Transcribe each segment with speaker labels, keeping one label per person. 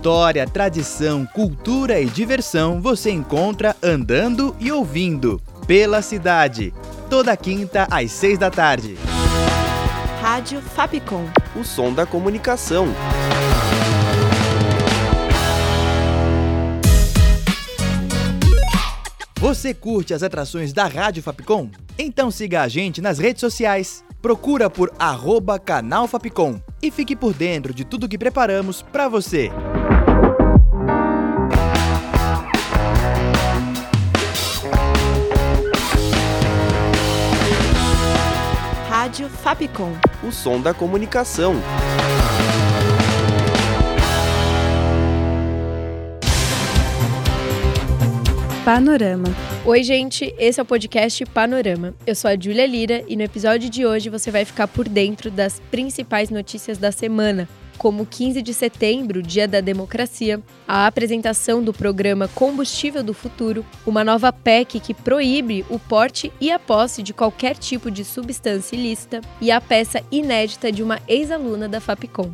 Speaker 1: História, tradição, cultura e diversão você encontra andando e ouvindo pela cidade. Toda quinta às seis da tarde.
Speaker 2: Rádio Fapcom.
Speaker 3: O som da comunicação.
Speaker 1: Você curte as atrações da Rádio Fapcom? Então siga a gente nas redes sociais. Procura por arroba canal Fapcom e fique por dentro de tudo que preparamos para você.
Speaker 3: O som da comunicação.
Speaker 4: Panorama.
Speaker 5: Oi, gente, esse é o podcast Panorama. Eu sou a Júlia Lira e no episódio de hoje você vai ficar por dentro das principais notícias da semana, como 15 de setembro, Dia da Democracia, a apresentação do programa Combustível do Futuro, uma nova PEC que proíbe o porte e a posse de qualquer tipo de substância ilícita e a peça inédita de uma ex-aluna da Fapcom.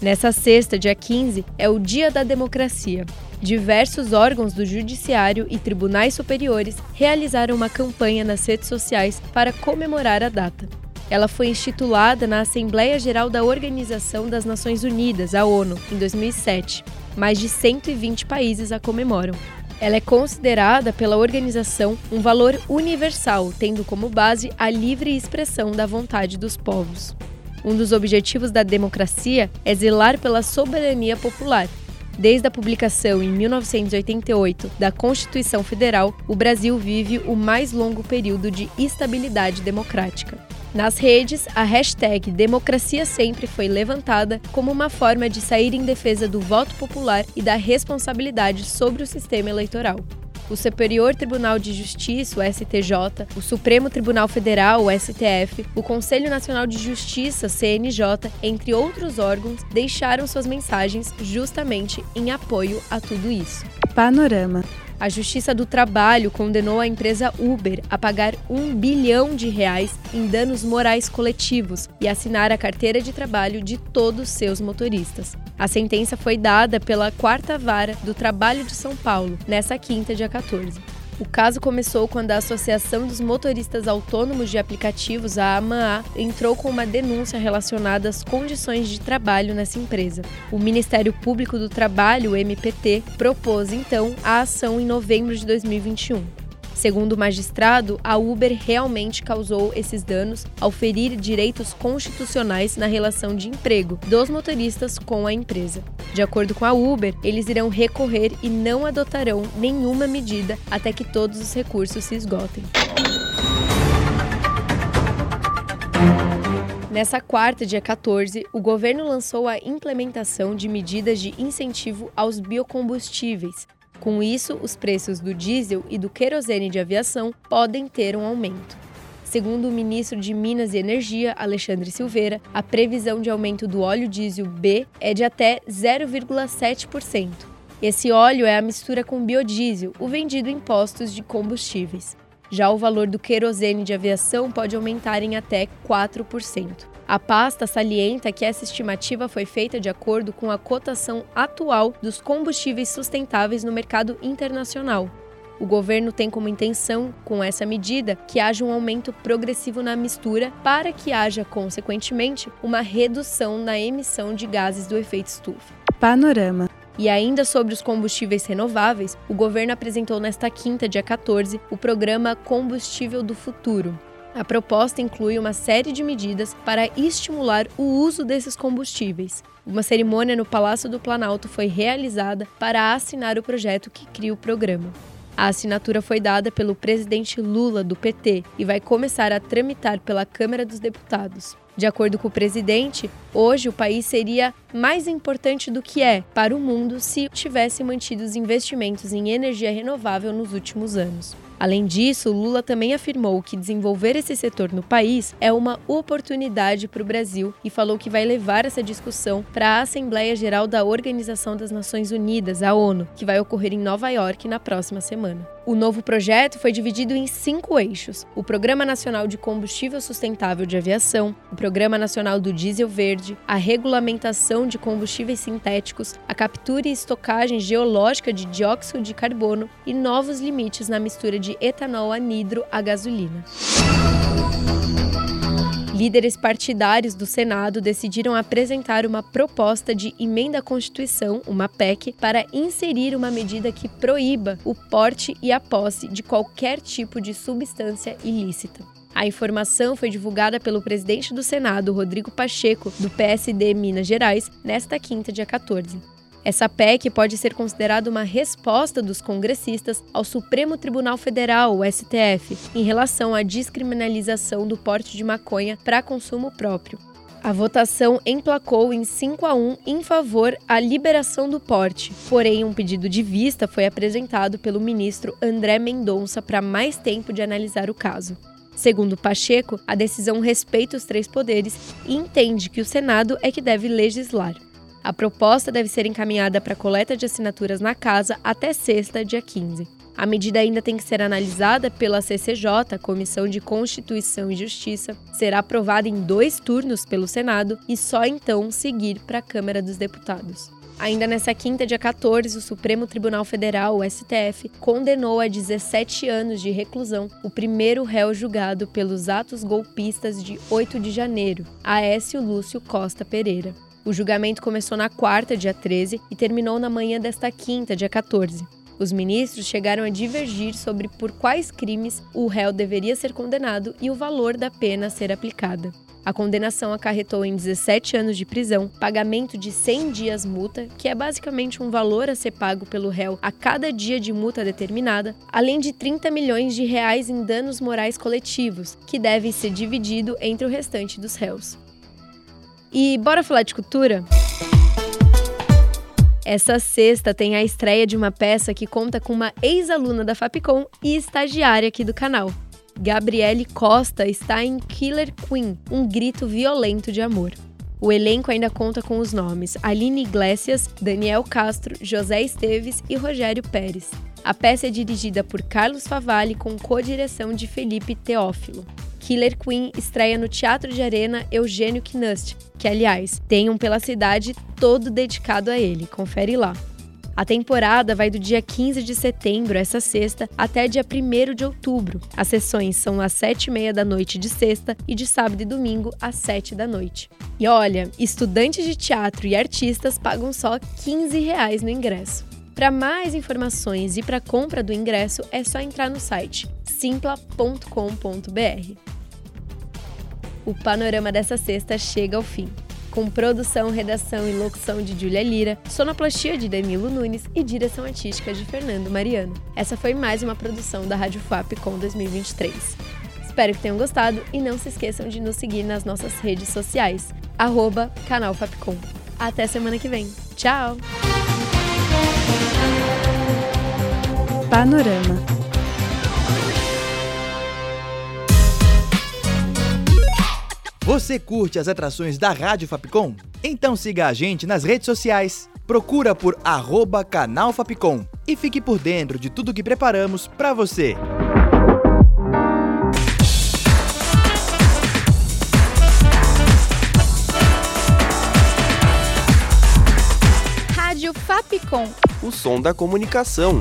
Speaker 5: Nessa sexta, dia 15, é o Dia da Democracia. Diversos órgãos do Judiciário e tribunais superiores realizaram uma campanha nas redes sociais para comemorar a data. Ela foi instituída na Assembleia Geral da Organização das Nações Unidas, a ONU, em 2007. Mais de 120 países a comemoram. Ela é considerada pela organização um valor universal, tendo como base a livre expressão da vontade dos povos. Um dos objetivos da democracia é zelar pela soberania popular. Desde a publicação em 1988 da Constituição Federal, o Brasil vive o mais longo período de estabilidade democrática. Nas redes, a hashtag Democracia Sempre foi levantada como uma forma de sair em defesa do voto popular e da responsabilidade sobre o sistema eleitoral o Superior Tribunal de Justiça, o STJ, o Supremo Tribunal Federal, o STF, o Conselho Nacional de Justiça, CNJ, entre outros órgãos, deixaram suas mensagens justamente em apoio a tudo isso.
Speaker 4: Panorama.
Speaker 5: A Justiça do Trabalho condenou a empresa Uber a pagar um bilhão de reais em danos morais coletivos e assinar a carteira de trabalho de todos seus motoristas. A sentença foi dada pela Quarta Vara do Trabalho de São Paulo, nessa quinta, dia 14. O caso começou quando a Associação dos Motoristas Autônomos de Aplicativos, a AMA, entrou com uma denúncia relacionada às condições de trabalho nessa empresa. O Ministério Público do Trabalho, o MPT, propôs então a ação em novembro de 2021. Segundo o magistrado, a Uber realmente causou esses danos ao ferir direitos constitucionais na relação de emprego dos motoristas com a empresa. De acordo com a Uber, eles irão recorrer e não adotarão nenhuma medida até que todos os recursos se esgotem. Nessa quarta, dia 14, o governo lançou a implementação de medidas de incentivo aos biocombustíveis, com isso, os preços do diesel e do querosene de aviação podem ter um aumento. Segundo o ministro de Minas e Energia, Alexandre Silveira, a previsão de aumento do óleo diesel B é de até 0,7%. Esse óleo é a mistura com biodiesel, o vendido em postos de combustíveis. Já o valor do querosene de aviação pode aumentar em até 4%. A pasta salienta que essa estimativa foi feita de acordo com a cotação atual dos combustíveis sustentáveis no mercado internacional. O governo tem como intenção, com essa medida, que haja um aumento progressivo na mistura para que haja, consequentemente, uma redução na emissão de gases do efeito estufa.
Speaker 4: Panorama.
Speaker 5: E ainda sobre os combustíveis renováveis, o governo apresentou nesta quinta, dia 14, o programa Combustível do Futuro, a proposta inclui uma série de medidas para estimular o uso desses combustíveis. Uma cerimônia no Palácio do Planalto foi realizada para assinar o projeto que cria o programa. A assinatura foi dada pelo presidente Lula, do PT, e vai começar a tramitar pela Câmara dos Deputados. De acordo com o presidente, hoje o país seria mais importante do que é para o mundo se tivesse mantido os investimentos em energia renovável nos últimos anos. Além disso, Lula também afirmou que desenvolver esse setor no país é uma oportunidade para o Brasil e falou que vai levar essa discussão para a Assembleia Geral da Organização das Nações Unidas, a ONU, que vai ocorrer em Nova York na próxima semana. O novo projeto foi dividido em cinco eixos: o Programa Nacional de Combustível Sustentável de Aviação, o Programa Nacional do Diesel Verde, a regulamentação de combustíveis sintéticos, a captura e estocagem geológica de dióxido de carbono e novos limites na mistura de etanol anidro à gasolina. Líderes partidários do Senado decidiram apresentar uma proposta de emenda à Constituição, uma PEC, para inserir uma medida que proíba o porte e a posse de qualquer tipo de substância ilícita. A informação foi divulgada pelo presidente do Senado, Rodrigo Pacheco, do PSD Minas Gerais, nesta quinta, dia 14. Essa PEC pode ser considerada uma resposta dos congressistas ao Supremo Tribunal Federal, o STF, em relação à descriminalização do porte de maconha para consumo próprio. A votação emplacou em 5 a 1 em favor à liberação do porte. Porém, um pedido de vista foi apresentado pelo ministro André Mendonça para mais tempo de analisar o caso. Segundo Pacheco, a decisão respeita os três poderes e entende que o Senado é que deve legislar. A proposta deve ser encaminhada para coleta de assinaturas na casa até sexta, dia 15. A medida ainda tem que ser analisada pela CCJ, Comissão de Constituição e Justiça, será aprovada em dois turnos pelo Senado e só então seguir para a Câmara dos Deputados. Ainda nessa quinta, dia 14, o Supremo Tribunal Federal, o STF, condenou a 17 anos de reclusão o primeiro réu julgado pelos atos golpistas de 8 de janeiro, Aécio Lúcio Costa Pereira. O julgamento começou na quarta, dia 13, e terminou na manhã desta quinta, dia 14. Os ministros chegaram a divergir sobre por quais crimes o réu deveria ser condenado e o valor da pena a ser aplicada. A condenação acarretou em 17 anos de prisão, pagamento de 100 dias multa, que é basicamente um valor a ser pago pelo réu a cada dia de multa determinada, além de 30 milhões de reais em danos morais coletivos, que devem ser dividido entre o restante dos réus. E bora falar de cultura? Essa sexta tem a estreia de uma peça que conta com uma ex-aluna da Fapcom e estagiária aqui do canal. Gabriele Costa está em Killer Queen, um grito violento de amor. O elenco ainda conta com os nomes Aline Iglesias, Daniel Castro, José Esteves e Rogério Pérez. A peça é dirigida por Carlos Favalli com co-direção de Felipe Teófilo. Killer Queen estreia no Teatro de Arena Eugênio Knust, que, aliás, tem um pela cidade todo dedicado a ele. Confere lá. A temporada vai do dia 15 de setembro, essa sexta, até dia 1 de outubro. As sessões são às 7h30 da noite de sexta e de sábado e domingo às 7 da noite. E olha, estudantes de teatro e artistas pagam só 15 reais no ingresso. Para mais informações e para compra do ingresso é só entrar no site simpla.com.br o panorama dessa sexta chega ao fim. Com produção, redação e locução de Julia Lira, sonoplastia de Danilo Nunes e direção artística de Fernando Mariano. Essa foi mais uma produção da Rádio FAP com 2023. Espero que tenham gostado e não se esqueçam de nos seguir nas nossas redes sociais, arroba canal Fapcom. Até semana que vem. Tchau!
Speaker 4: Panorama
Speaker 1: Você curte as atrações da Rádio Fapcom? Então siga a gente nas redes sociais. Procura por arroba canal Fapcom e fique por dentro de tudo que preparamos para você.
Speaker 2: Rádio Fapcom.
Speaker 3: O som da comunicação.